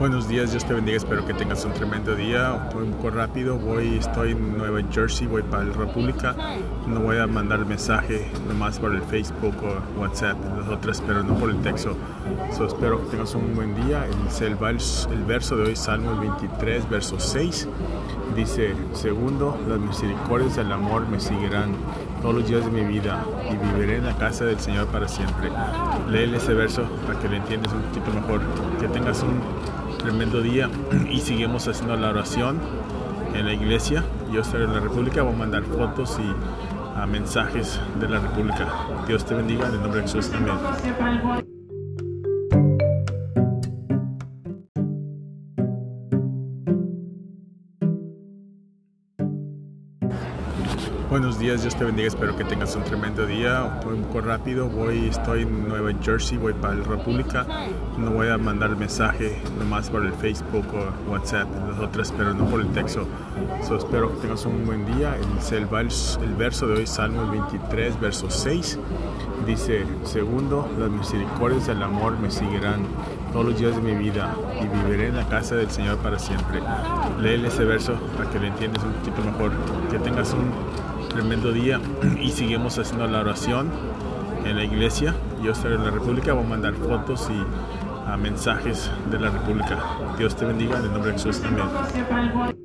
Buenos días, Dios te bendiga, espero que tengas un tremendo día. Voy un poco rápido, voy, estoy en Nueva Jersey, voy para la República. No voy a mandar mensaje nomás por el Facebook o WhatsApp, las otras, pero no por el texto. So, espero que tengas un buen día. El, el, el verso de hoy, Salmo 23, verso 6, dice, segundo, las misericordias del amor me seguirán todos los días de mi vida y viviré en la casa del Señor para siempre. Lee ese verso para que lo entiendas un poquito mejor. Que tengas un tremendo día y seguimos haciendo la oración en la iglesia. Yo estoy en la República, voy a mandar fotos y uh, mensajes de la República. Dios te bendiga en el nombre de Jesús. Amén. Buenos días, Dios te bendiga, espero que tengas un tremendo día. Voy un poco rápido, voy, estoy en Nueva Jersey, voy para la República. No voy a mandar mensaje nomás por el Facebook o WhatsApp, las otras, pero no por el texto. So, espero que tengas un buen día. El, el, el verso de hoy, Salmo 23, verso 6, dice, segundo, las misericordias del amor me seguirán todos los días de mi vida y viviré en la casa del Señor para siempre. Lee ese verso para que lo entiendas un poquito mejor. Que tengas un tremendo día y seguimos haciendo la oración en la iglesia. Yo estoy en la República, voy a mandar fotos y mensajes de la República. Dios te bendiga en el nombre de Jesús. Amén.